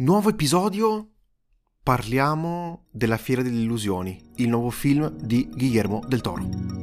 Nuovo episodio, parliamo della Fiera delle Illusioni, il nuovo film di Guillermo del Toro.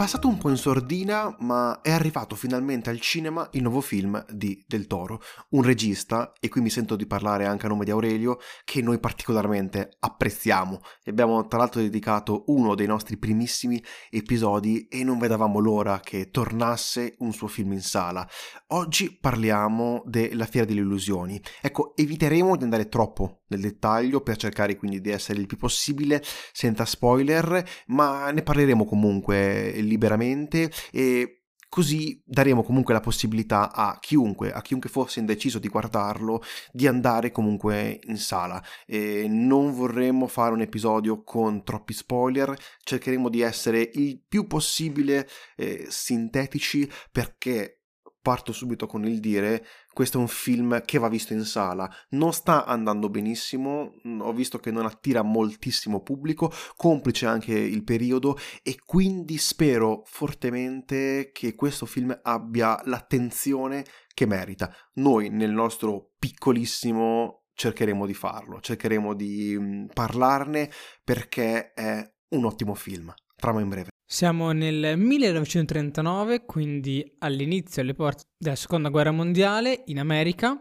Passato un po' in sordina, ma è arrivato finalmente al cinema il nuovo film di Del Toro, un regista, e qui mi sento di parlare anche a nome di Aurelio, che noi particolarmente apprezziamo. E abbiamo tra l'altro dedicato uno dei nostri primissimi episodi e non vedevamo l'ora che tornasse un suo film in sala. Oggi parliamo della Fiera delle Illusioni. Ecco, eviteremo di andare troppo nel dettaglio per cercare quindi di essere il più possibile senza spoiler, ma ne parleremo comunque liberamente e Così daremo comunque la possibilità a chiunque, a chiunque fosse indeciso di guardarlo, di andare comunque in sala. E non vorremmo fare un episodio con troppi spoiler, cercheremo di essere il più possibile eh, sintetici perché parto subito con il dire questo è un film che va visto in sala. Non sta andando benissimo mm, ho visto che non attira moltissimo pubblico complice anche il periodo e quindi spero fortemente che questo film abbia l'attenzione che merita. Noi nel nostro piccolissimo cercheremo di farlo cercheremo di mm, parlarne perché è un ottimo film. Trama in breve siamo nel 1939, quindi all'inizio alle porte della seconda guerra mondiale in America.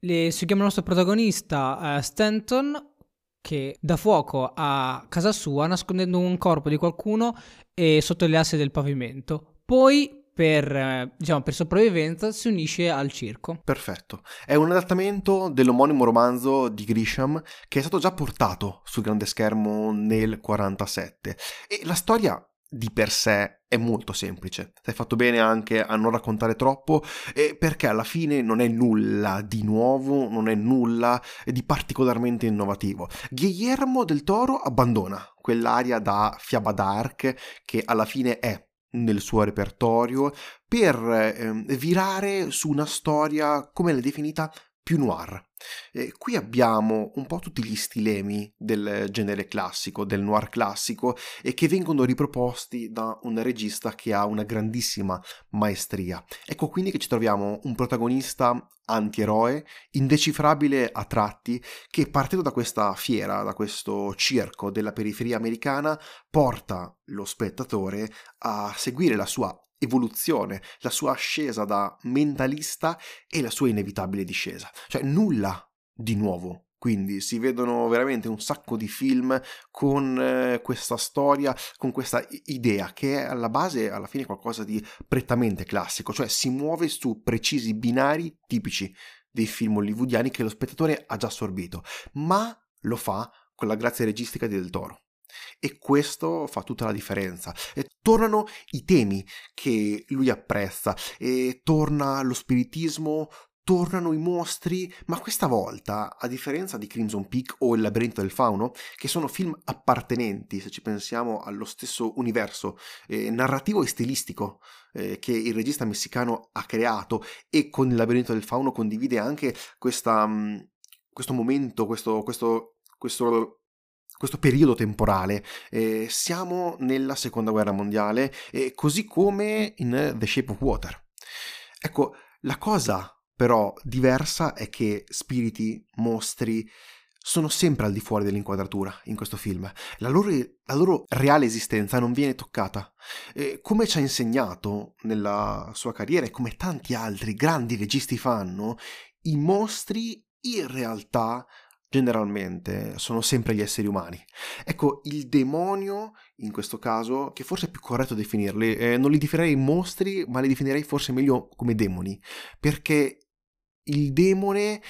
Le, seguiamo il nostro protagonista uh, Stanton che dà fuoco a casa sua nascondendo un corpo di qualcuno e sotto le asse del pavimento. Poi per, diciamo, per sopravvivenza si unisce al circo. Perfetto. È un adattamento dell'omonimo romanzo di Grisham che è stato già portato sul grande schermo nel 47 e la storia di per sé è molto semplice. Hai fatto bene anche a non raccontare troppo, eh, perché alla fine non è nulla di nuovo, non è nulla di particolarmente innovativo. Guillermo del Toro abbandona quell'aria da fiaba dark che alla fine è nel suo repertorio per eh, virare su una storia, come l'ha definita, più noir. Eh, qui abbiamo un po' tutti gli stilemi del genere classico, del noir classico, e che vengono riproposti da un regista che ha una grandissima maestria. Ecco quindi che ci troviamo un protagonista antieroe, indecifrabile a tratti, che partendo da questa fiera, da questo circo della periferia americana, porta lo spettatore a seguire la sua evoluzione, la sua ascesa da mentalista e la sua inevitabile discesa. Cioè nulla di nuovo. Quindi si vedono veramente un sacco di film con eh, questa storia, con questa idea che è alla base alla fine qualcosa di prettamente classico, cioè si muove su precisi binari tipici dei film hollywoodiani che lo spettatore ha già assorbito, ma lo fa con la grazia registica di Del Toro. E questo fa tutta la differenza. E tornano i temi che lui apprezza, e torna lo spiritismo, tornano i mostri, ma questa volta, a differenza di Crimson Peak o Il labirinto del fauno, che sono film appartenenti, se ci pensiamo, allo stesso universo eh, narrativo e stilistico eh, che il regista messicano ha creato e con Il labirinto del fauno condivide anche questa, mm, questo momento, questo, questo, questo questo periodo temporale. Eh, siamo nella seconda guerra mondiale, eh, così come in The Shape of Water. Ecco, la cosa però diversa è che spiriti, mostri, sono sempre al di fuori dell'inquadratura in questo film. La loro, la loro reale esistenza non viene toccata. E come ci ha insegnato nella sua carriera e come tanti altri grandi registi fanno, i mostri in realtà generalmente sono sempre gli esseri umani. Ecco, il demonio, in questo caso, che forse è più corretto definirli, eh, non li definirei mostri, ma li definirei forse meglio come demoni, perché il demone,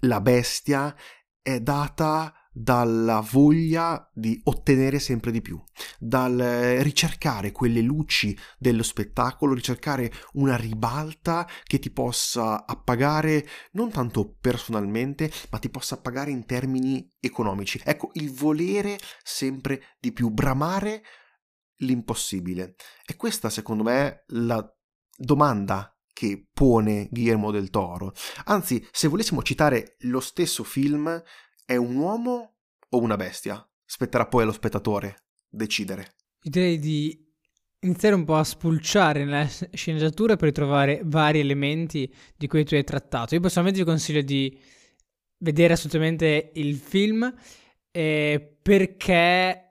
la bestia, è data dalla voglia di ottenere sempre di più, dal ricercare quelle luci dello spettacolo, ricercare una ribalta che ti possa appagare non tanto personalmente, ma ti possa appagare in termini economici. Ecco, il volere sempre di più, bramare l'impossibile. E questa, secondo me, la domanda che pone Guillermo del Toro. Anzi, se volessimo citare lo stesso film, è un uomo o una bestia? Spetterà poi allo spettatore decidere. direi di iniziare un po' a spulciare nella sceneggiatura per ritrovare vari elementi di cui tu hai trattato. Io personalmente vi consiglio di vedere assolutamente il film eh, perché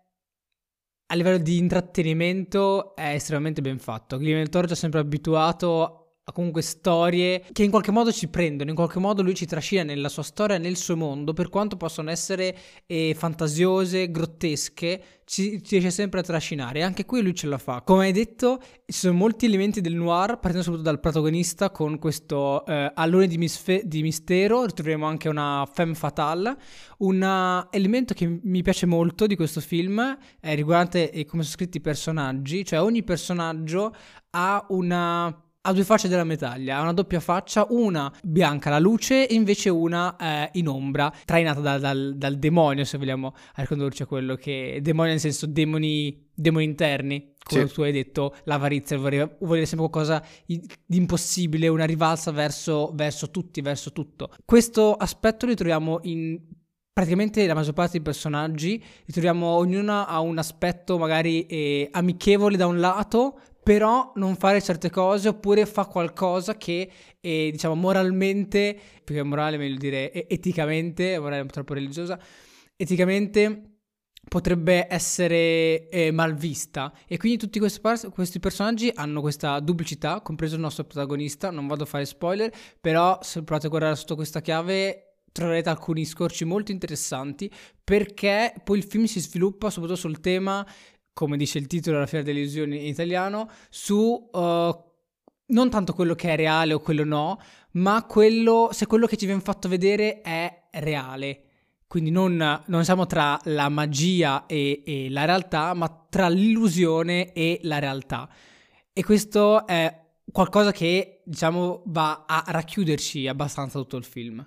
a livello di intrattenimento è estremamente ben fatto. Guillermo del Toro ci ha sempre abituato comunque storie che in qualche modo ci prendono, in qualche modo lui ci trascina nella sua storia, nel suo mondo, per quanto possono essere eh, fantasiose, grottesche, ci, ci, riesce sempre a trascinare. E anche qui lui ce la fa. Come hai detto, ci sono molti elementi del noir, partendo soprattutto dal protagonista con questo eh, allone di, misfe- di, mistero, ritroveremo anche una femme fatale, un elemento che mi piace molto di questo film è riguardante come sono scritti i personaggi, cioè ogni personaggio ha una ha due facce della medaglia, ha una doppia faccia, una bianca la luce e invece una eh, in ombra, trainata da, dal, dal, demonio, se vogliamo ricondurci a quello che... Demonio nel senso demoni, demoni interni, come sì. tu hai detto, l'avarizia, volere, volere sempre qualcosa di impossibile, una rivalsa verso, verso tutti, verso tutto. Questo aspetto lo troviamo in praticamente la maggior parte dei personaggi, ritroviamo ognuno ha un aspetto magari eh, amichevole da un lato, però non fare certe cose oppure fa qualcosa che è, diciamo, moralmente, più che morale meglio dire eticamente, morale troppo religiosa, eticamente potrebbe essere eh, mal vista. E quindi tutti questi, par- questi, personaggi hanno questa duplicità, compreso il nostro protagonista, non vado a fare spoiler, però se provate a guardare sotto questa chiave troverete alcuni scorci molto interessanti perché poi il film si sviluppa soprattutto sul tema come dice il titolo della Fiera delle Illusioni in italiano, su uh, non tanto quello che è reale o quello no, ma quello, se quello che ci viene fatto vedere è reale. Quindi non, non siamo tra la magia e, e, la realtà, ma tra l'illusione e la realtà. E questo è qualcosa che, diciamo, va a racchiuderci abbastanza tutto il film.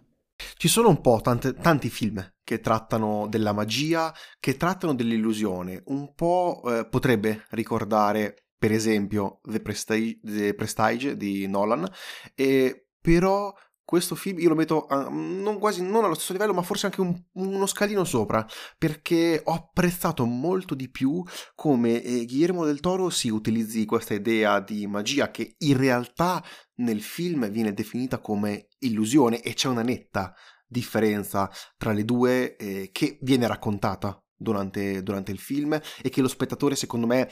Ci sono un po' tante, tanti film che trattano della magia, che trattano dell'illusione. Un po' eh, potrebbe ricordare, per esempio, The Prestige, The Prestige di Nolan, e però questo film io lo metto a, non quasi non allo stesso livello, ma forse anche un, uno scalino sopra, perché ho apprezzato molto di più come eh, Guillermo del Toro si utilizzi questa idea di magia che in realtà nel film viene definita come illusione e c'è una netta differenza tra le due eh, che viene raccontata durante, durante il film e che lo spettatore secondo me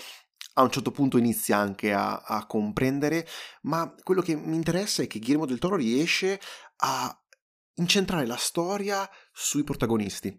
a un certo punto inizia anche a, a, comprendere, ma quello che mi interessa è che Guillermo del Toro riesce a incentrare la storia sui protagonisti,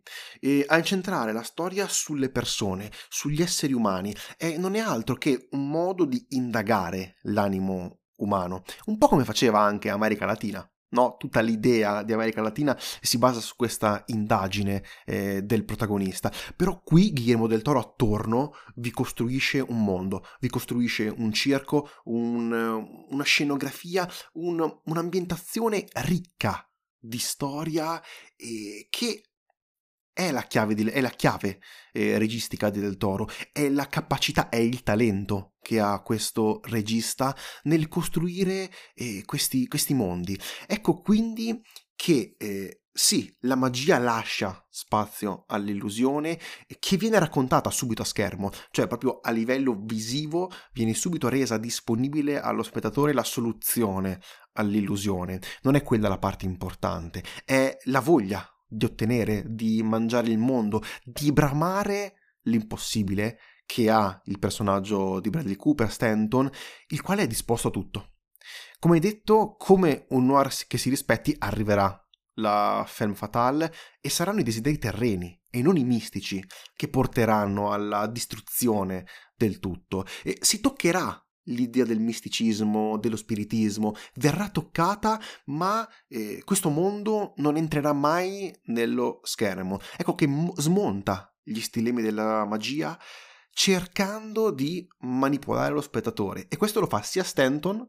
a incentrare la storia sulle persone, sugli esseri umani, e non è altro che un modo di indagare l'animo umano, un po' come faceva anche America Latina. No? Tutta l'idea di America Latina si basa su questa indagine eh, del protagonista. Però qui Guillermo del Toro attorno vi costruisce un mondo, vi costruisce un circo, un, una scenografia, un, un'ambientazione ricca di storia eh, che è la chiave, di, è la chiave eh, registica di Del Toro, è la capacità, è il talento che ha questo regista nel costruire eh, questi, questi, mondi. Ecco quindi che eh, sì, la magia lascia spazio all'illusione che viene raccontata subito a schermo, cioè proprio a livello visivo viene subito resa disponibile allo spettatore la soluzione all'illusione. Non è quella la parte importante, è la voglia di ottenere, di mangiare il mondo, di bramare l'impossibile che ha il personaggio di Bradley Cooper, Stanton, il quale è disposto a tutto. Come detto, come un noir che si rispetti, arriverà la femme fatale e saranno i desideri terreni e non i mistici che porteranno alla distruzione del tutto. E si toccherà l'idea del misticismo, dello spiritismo, verrà toccata, ma eh, questo mondo non entrerà mai nello schermo. Ecco che m- smonta gli stilemi della magia cercando di manipolare lo spettatore. E questo lo fa sia Stanton,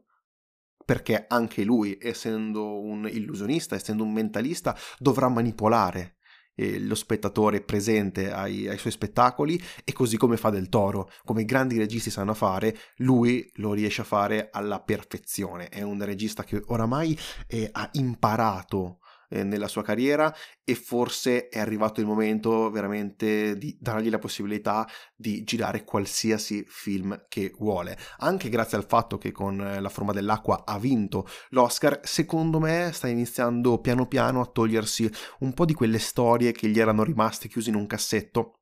perché anche lui, essendo un illusionista, essendo un mentalista, dovrà manipolare eh, lo spettatore presente ai, ai, suoi spettacoli e così come fa Del Toro, come i grandi registi sanno fare, lui lo riesce a fare alla perfezione. È un regista che oramai eh, ha imparato eh, nella sua carriera e forse è arrivato il momento veramente di dargli la possibilità di girare qualsiasi film che vuole. Anche grazie al fatto che con eh, La forma dell'acqua ha vinto l'Oscar, secondo me sta iniziando piano piano a togliersi un po' di quelle storie che gli erano rimaste chiuse in un cassetto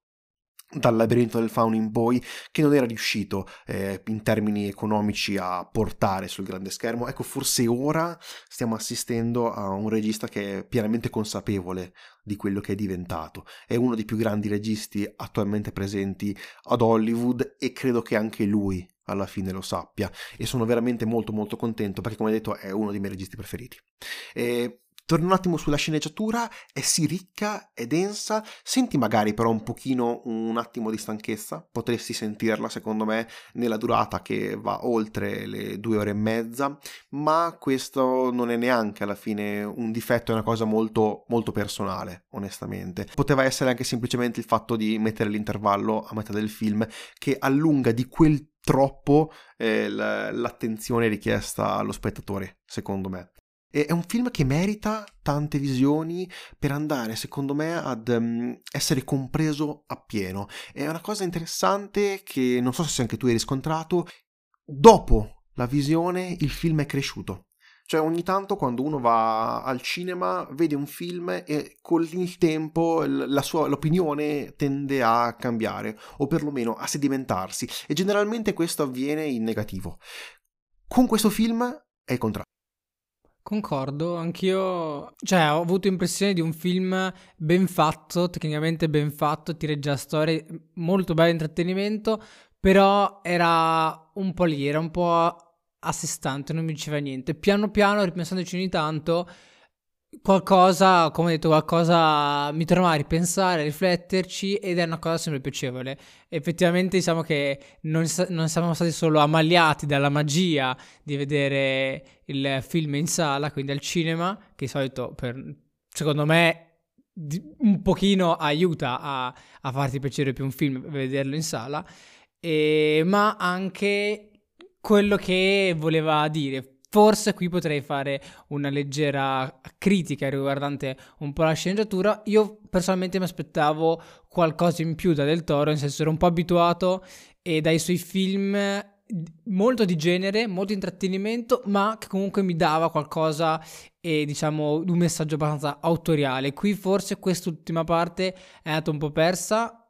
dal labirinto del fauno in poi che non era riuscito eh, in termini economici a portare sul grande schermo. Ecco forse ora stiamo assistendo a un regista che è pienamente consapevole di quello che è diventato. È uno dei più grandi registi attualmente presenti ad Hollywood e credo che anche lui alla fine lo sappia. E sono veramente molto molto contento perché come detto è uno dei miei registi preferiti. E Torno un attimo sulla sceneggiatura, è sì ricca, è densa, senti magari però un pochino un attimo di stanchezza, potresti sentirla secondo me nella durata che va oltre le due ore e mezza, ma questo non è neanche alla fine un difetto, è una cosa molto, molto personale, onestamente. Poteva essere anche semplicemente il fatto di mettere l'intervallo a metà del film che allunga di quel troppo eh, l'attenzione richiesta allo spettatore, secondo me. È un film che merita tante visioni per andare, secondo me, ad um, essere compreso appieno. È una cosa interessante che non so se anche tu hai riscontrato. Dopo la visione il film è cresciuto. Cioè ogni tanto quando uno va al cinema vede un film e con il tempo sua, l'opinione tende a cambiare o perlomeno a sedimentarsi e generalmente questo avviene in negativo. Con questo film è il contrario. Concordo, anch'io, cioè ho avuto impressione di un film ben fatto, tecnicamente ben fatto, tireggia storie, molto bello intrattenimento, però era un po' lì, era un po' a sé stante, non mi diceva niente. Piano piano, ripensandoci ogni tanto, qualcosa, come detto, qualcosa mi torna a ripensare, a rifletterci ed è una cosa sempre piacevole. Effettivamente diciamo che non, non, siamo stati solo ammaliati dalla magia di vedere il film in sala, quindi al cinema, che di solito per, secondo me un pochino aiuta a, a farti piacere più un film vederlo in sala, e, ma anche quello che voleva dire Forse qui potrei fare una leggera critica riguardante un po' la sceneggiatura. Io personalmente mi aspettavo qualcosa in più da Del Toro, nel senso ero un po' abituato e dai suoi film molto di genere, molto intrattenimento, ma che comunque mi dava qualcosa e diciamo un messaggio abbastanza autoriale. Qui forse quest'ultima parte è andata un po' persa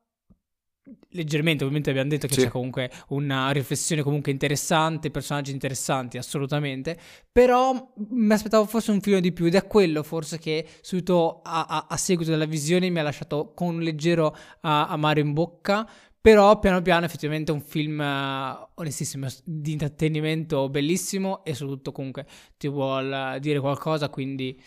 leggermente, ovviamente abbiamo detto che sì. c'è comunque una riflessione comunque interessante, personaggi interessanti, assolutamente, però mi aspettavo forse un filo di più ed è quello forse che subito a, a, a seguito della visione mi ha lasciato con un leggero uh, amaro in bocca, però piano piano effettivamente è un film uh, onestissimo, di intrattenimento bellissimo e soprattutto comunque ti vuole dire qualcosa, quindi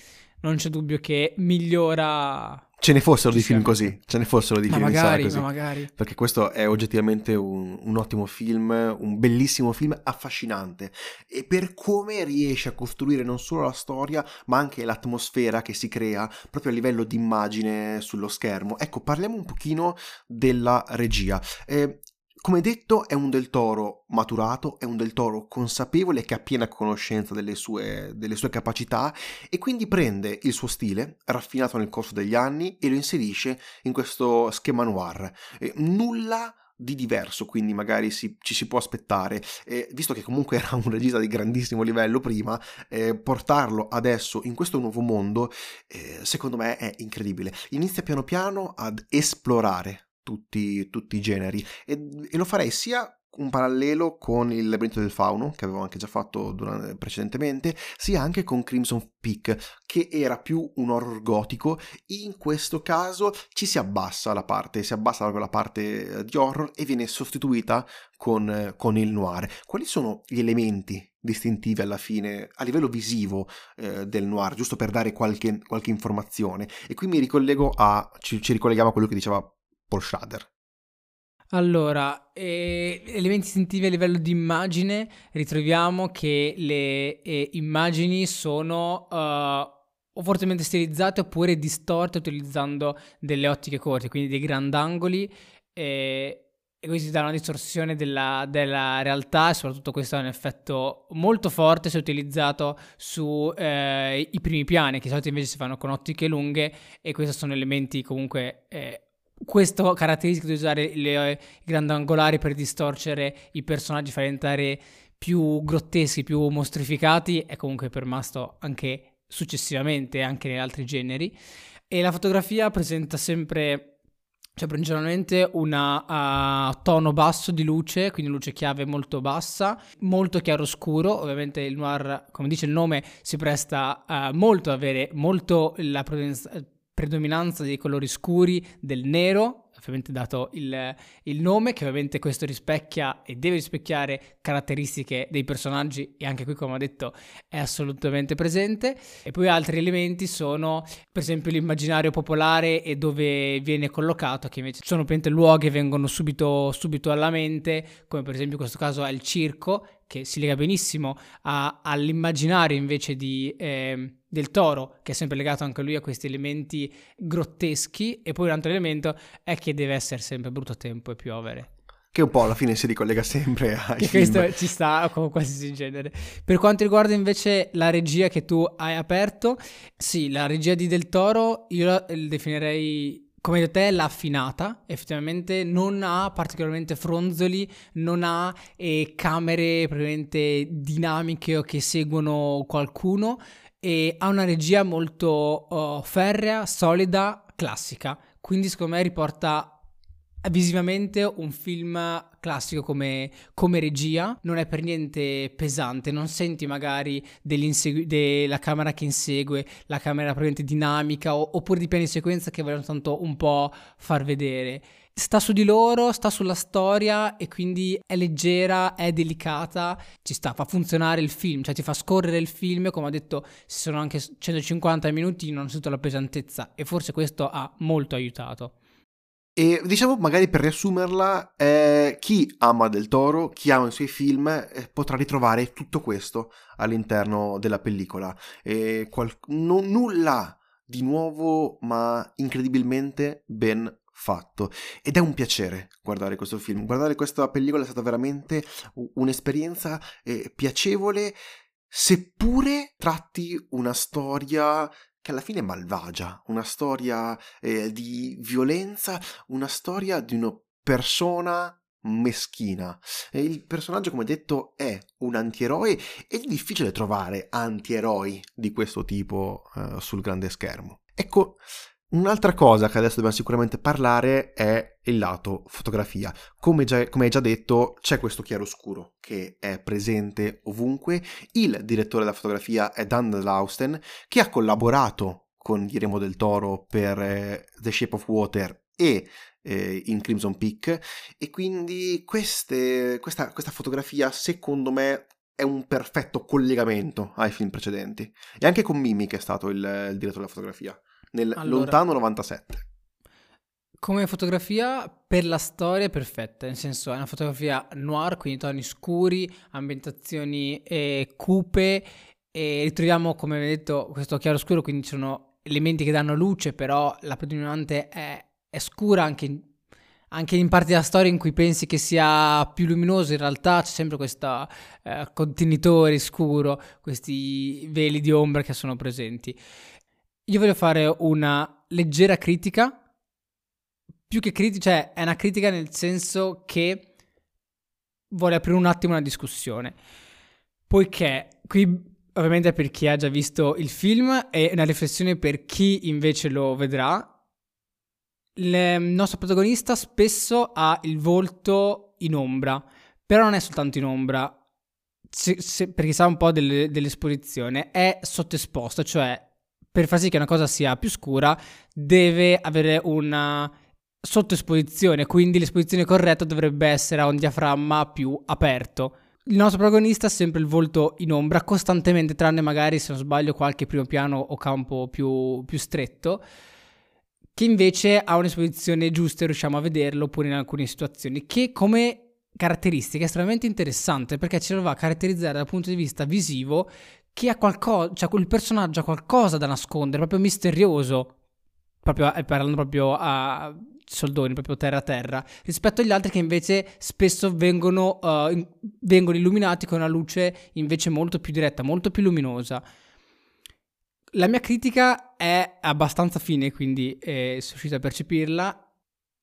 non c'è dubbio che migliora Ce ne fossero di film così, ce ne fossero di ma film magari, così. Ma magari. Perché questo è oggettivamente un, un, ottimo film, un bellissimo film, affascinante. E per come riesce a costruire non solo la storia, ma anche l'atmosfera che si crea proprio a livello di immagine sullo schermo. Ecco, parliamo un pochino della regia. Eh, come detto, è un del toro maturato, è un del toro consapevole che ha piena conoscenza delle sue, delle sue, capacità e quindi prende il suo stile, raffinato nel corso degli anni, e lo inserisce in questo schema noir. Eh, nulla di diverso, quindi magari si, ci si può aspettare. Eh, visto che comunque era un regista di grandissimo livello prima, eh, portarlo adesso in questo nuovo mondo, eh, secondo me è incredibile. Inizia piano piano ad esplorare tutti, tutti i generi. E, e, lo farei sia un parallelo con il labirinto del fauno che avevo anche già fatto durante, precedentemente sia anche con Crimson Peak che era più un horror gotico. In questo caso ci si abbassa la parte si abbassa la parte eh, di horror e viene sostituita con, con il noir. Quali sono gli elementi distintivi alla fine a livello visivo eh, del noir, giusto per dare qualche, qualche, informazione. E qui mi ricollego a, ci, ci ricolleghiamo a quello che diceva Paul Schrader. Allora, eh, elementi distintivi a livello di immagine, ritroviamo che le eh, immagini sono uh, o fortemente stilizzate oppure distorte utilizzando delle ottiche corte, quindi dei grandangoli. Eh, e quindi si dà una distorsione della, della, realtà e soprattutto questo è un effetto molto forte se utilizzato sui eh, primi piani, che di solito invece si fanno con ottiche lunghe e questi sono elementi comunque... Eh, questo caratteristico di usare le, i grandangolari per distorcere i personaggi, far diventare più grotteschi, più mostrificati, è comunque permasto anche successivamente, anche negli altri generi. E la fotografia presenta sempre cioè, principalmente un uh, tono basso di luce, quindi luce chiave molto bassa, molto chiaro scuro. Ovviamente il noir, come dice il nome, si presta uh, molto ad avere molto la predominanza dei colori scuri, del nero, ovviamente dato il, il, nome, che ovviamente questo rispecchia e deve rispecchiare caratteristiche dei personaggi e anche qui, come ho detto, è assolutamente presente. E poi altri elementi sono, per esempio, l'immaginario popolare e dove viene collocato, che invece sono luoghi che vengono subito, subito alla mente, come per esempio in questo caso è il circo, che si lega benissimo a, all'immaginario invece di, eh, del toro, che è sempre legato anche lui a questi elementi grotteschi, e poi un altro elemento è che deve essere sempre brutto tempo e piovere. Che un po' alla fine si ricollega sempre a... Che questo ci sta con qualsiasi genere. Per quanto riguarda invece la regia che tu hai aperto, sì, la regia di Del Toro io la definirei come detto te, l'affinata, effettivamente non ha particolarmente fronzoli, non ha eh, camere praticamente dinamiche o che seguono qualcuno e ha una regia molto oh, ferrea, solida, classica. Quindi secondo me riporta visivamente un film classico come, come, regia, non è per niente pesante, non senti magari della camera che insegue, la camera praticamente dinamica o, oppure di piani sequenza che vogliono tanto un po' far vedere. Sta su di loro, sta sulla storia e quindi è leggera, è delicata, ci sta, fa funzionare il film, cioè ti fa scorrere il film, come ho detto, sono anche 150 minuti non sento la pesantezza e forse questo ha molto aiutato. E diciamo, magari per riassumerla, eh, chi ama Del Toro, chi ama i suoi film, eh, potrà ritrovare tutto questo all'interno della pellicola. E qual- non, nulla di nuovo, ma incredibilmente ben fatto. Ed è un piacere guardare questo film. Guardare questa pellicola è stata veramente un'esperienza eh, piacevole, seppure tratti una storia che alla fine è malvagia, una storia eh, di violenza, una storia di una persona meschina. E il personaggio, come detto, è un antieroe ed è difficile trovare antieroi di questo tipo eh, sul grande schermo. Ecco, Un'altra cosa che adesso dobbiamo sicuramente parlare è il lato fotografia. Come, già, come hai già detto, c'è questo chiaroscuro che è presente ovunque. Il direttore della fotografia è Dan Lausten, che ha collaborato con Guillermo del Toro per eh, The Shape of Water e eh, in Crimson Peak e quindi queste, questa, questa fotografia secondo me è un perfetto collegamento ai film precedenti e anche con Mimi che è stato il, il direttore della fotografia nel allora, lontano 97. Come fotografia per la storia è perfetta, nel senso è una fotografia noir, quindi toni scuri, ambientazioni eh, cupe e ritroviamo come vi detto questo chiaro scuro, quindi ci sono elementi che danno luce, però la predominante è, è scura anche in, anche in parti della storia in cui pensi che sia più luminoso, in realtà c'è sempre questo eh, contenitore scuro, questi veli di ombra che sono presenti. Io voglio fare una leggera critica, più che critica, cioè è una critica nel senso che vuole aprire un attimo una discussione. Poiché qui ovviamente per chi ha già visto il film e una riflessione per chi invece lo vedrà. Il nostro protagonista spesso ha il volto in ombra, però non è soltanto in ombra, se, se, perché sa un po' delle, dell'esposizione, è sottoesposta, cioè per far sì che una cosa sia più scura, deve avere una sottoesposizione, quindi l'esposizione corretta dovrebbe essere a un diaframma più aperto. Il nostro protagonista ha sempre il volto in ombra costantemente, tranne magari se non sbaglio qualche primo piano o campo più, più stretto, che invece ha un'esposizione giusta e riusciamo a vederlo pure in alcune situazioni, che come caratteristica è estremamente interessante perché ce lo va a caratterizzare dal punto di vista visivo che ha qualcosa, cioè quel personaggio ha qualcosa da nascondere, proprio misterioso, proprio, eh, parlando proprio a, soldoni, proprio terra a terra, rispetto agli altri che invece spesso vengono, uh, in, vengono illuminati con una luce invece molto più diretta, molto più luminosa. La mia critica è abbastanza fine, quindi eh, sono riuscito a percepirla.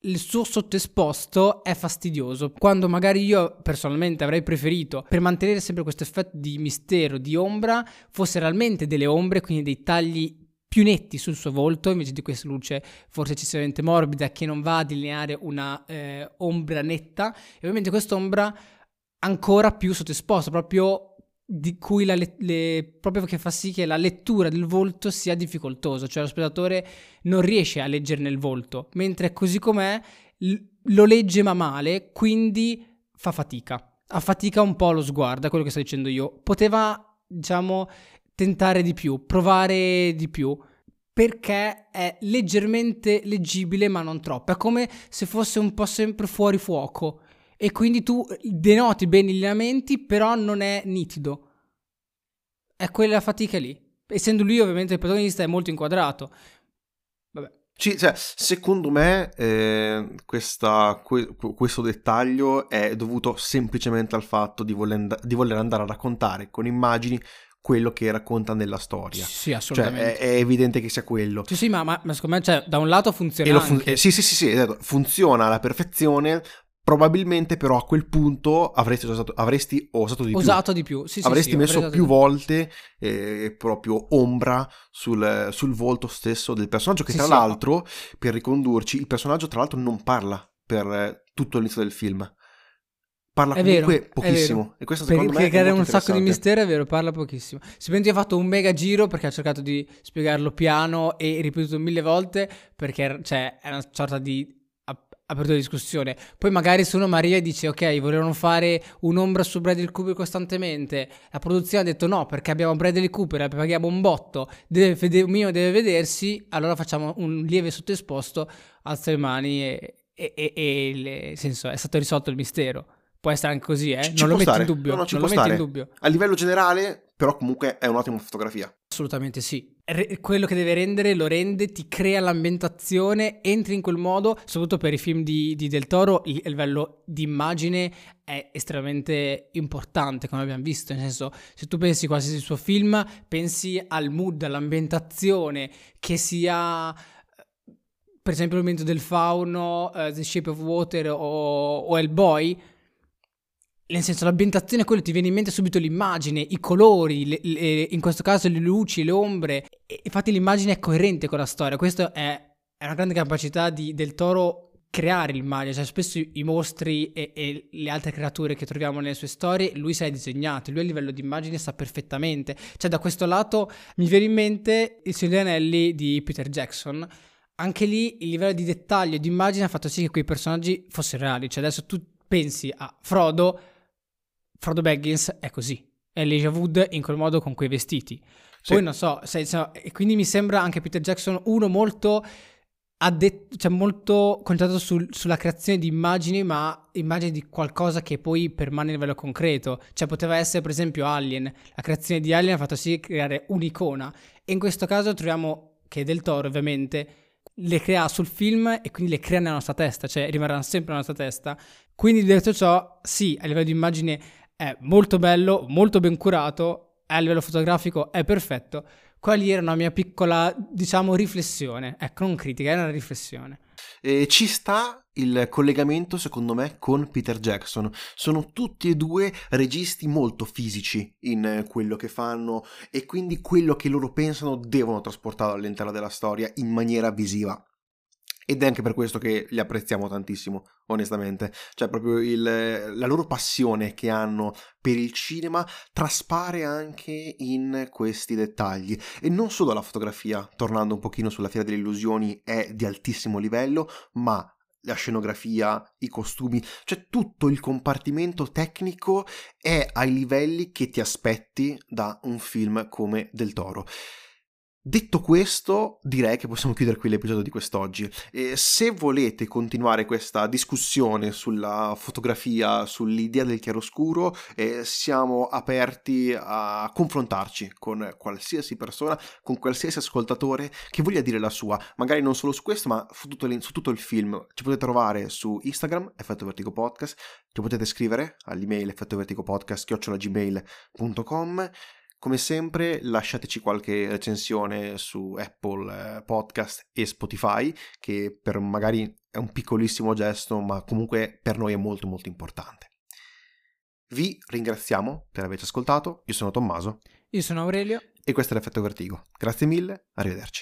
Il suo sottesposto è fastidioso, quando magari io personalmente avrei preferito, per mantenere sempre questo effetto di mistero, di ombra, fosse realmente delle ombre, quindi dei tagli più netti sul suo volto, invece di questa luce forse eccessivamente morbida che non va a delineare una eh, ombra netta, e ovviamente quest'ombra ancora più sottesposta, proprio di cui la le- le- proprio che fa sì che la lettura del volto sia difficoltosa, cioè lo spettatore non riesce a leggerne il volto, mentre così com'è l- lo legge ma male, quindi fa fatica. Affatica un po' lo sguardo, è quello che sto dicendo io. Poteva, diciamo, tentare di più, provare di più, perché è leggermente leggibile ma non troppo. È come se fosse un po' sempre fuori fuoco e quindi tu denoti bene i lineamenti, però non è nitido. È quella fatica lì. Essendo lui ovviamente il protagonista è molto inquadrato. Vabbè. Sì, cioè, secondo me eh, questa, que- questo dettaglio è dovuto semplicemente al fatto di voler, di voler, andare a raccontare con immagini quello che racconta nella storia. Sì, assolutamente. Cioè, è, è evidente che sia quello. Sì, sì, ma, ma, ma secondo me, cioè, da un lato funziona fun- eh, sì, sì, sì, sì, esatto. funziona alla perfezione, Probabilmente però a quel punto avresti osato, avresti osato di osato più. Di più. Sì, avresti sì, messo più volte eh, proprio ombra sul, sul, volto stesso del personaggio che tra l'altro, per ricondurci, il personaggio tra l'altro non parla per tutto l'inizio del film. Parla è comunque vero, pochissimo. E questo secondo perché me crea un sacco di mistero, è vero, parla pochissimo. Sicuramente ha fatto un mega giro perché ha cercato di spiegarlo piano e ripetuto mille volte perché cioè, è una sorta di apertura di discussione. Poi magari se uno Maria dice ok, volevano fare un'ombra su Bradley Cooper costantemente, la produzione ha detto no perché abbiamo Bradley Cooper, paghiamo un botto, deve, vede, mio deve vedersi, allora facciamo un lieve sottoesposto, alza le mani e, e, e, e nel senso è stato risolto il mistero. Può essere anche così, eh? Ci, non ci lo metti stare. in dubbio. No, no, non lo metti in dubbio. A livello generale, però comunque è un'ottima fotografia. Assolutamente sì. Re- quello che deve rendere lo rende, ti crea l'ambientazione, entri in quel modo, soprattutto per i film di, di Del Toro, il, livello di immagine è estremamente importante, come abbiamo visto, nel senso, se tu pensi a qualsiasi suo film, pensi al mood, all'ambientazione, che sia per esempio il momento del fauno, uh, The Shape of Water o, o Hellboy, nel senso, l'ambientazione è quello, ti viene in mente subito l'immagine, i colori, le, le, in questo caso le luci, le ombre. E, infatti l'immagine è coerente con la storia. Questa è, è, una grande capacità di, del toro creare l'immagine, cioè spesso i mostri e, e, le altre creature che troviamo nelle sue storie, lui si è disegnato, lui a livello di immagine sa perfettamente. Cioè da questo lato mi viene in mente il Signore Anelli di Peter Jackson, anche lì il livello di dettaglio e di immagine ha fatto sì che quei personaggi fossero reali, cioè adesso tu pensi a Frodo Frodo Baggins è così. È Elijah Wood in quel modo con quei vestiti. Poi sì. non so, se, se, e quindi mi sembra anche Peter Jackson uno molto addetto, cioè molto concentrato sul, sulla creazione di immagini, ma immagini di qualcosa che poi permane a livello concreto. Cioè poteva essere per esempio Alien. La creazione di Alien ha fatto sì creare un'icona. E in questo caso troviamo che Del Toro ovviamente le crea sul film e quindi le crea nella nostra testa, cioè rimarranno sempre nella nostra testa. Quindi detto ciò, sì, a livello di immagine è molto bello, molto ben curato, a livello fotografico è perfetto. Quali era una mia piccola, diciamo, riflessione. Ecco, non critica, era una riflessione. E ci sta il collegamento, secondo me, con Peter Jackson. Sono tutti e due registi molto fisici in quello che fanno e quindi quello che loro pensano devono trasportare all'interno della storia in maniera visiva. Ed è anche per questo che li apprezziamo tantissimo, onestamente. Cioè, proprio il, la loro passione che hanno per il cinema traspare anche in questi dettagli. E non solo la fotografia, tornando un pochino sulla Fiera delle Illusioni, è di altissimo livello, ma la scenografia, i costumi, cioè tutto il compartimento tecnico è ai livelli che ti aspetti da un film come Del Toro. Detto questo, direi che possiamo chiudere qui l'episodio di quest'oggi. E se volete continuare questa discussione sulla fotografia, sull'idea del chiaroscuro, eh, siamo aperti a confrontarci con qualsiasi persona, con qualsiasi ascoltatore che voglia dire la sua, magari non solo su questo, ma su tutto, su tutto il film. Ci potete trovare su Instagram, Effetto Vertigo Podcast, ci potete scrivere all'email effettoverticopodcast.gmail.com come sempre lasciateci qualche recensione su Apple eh, Podcast e Spotify, che per magari è un piccolissimo gesto, ma comunque per noi è molto molto importante. Vi ringraziamo per averci ascoltato, io sono Tommaso. Io sono Aurelio. E questo è l'effetto Vertigo. Grazie mille, arrivederci.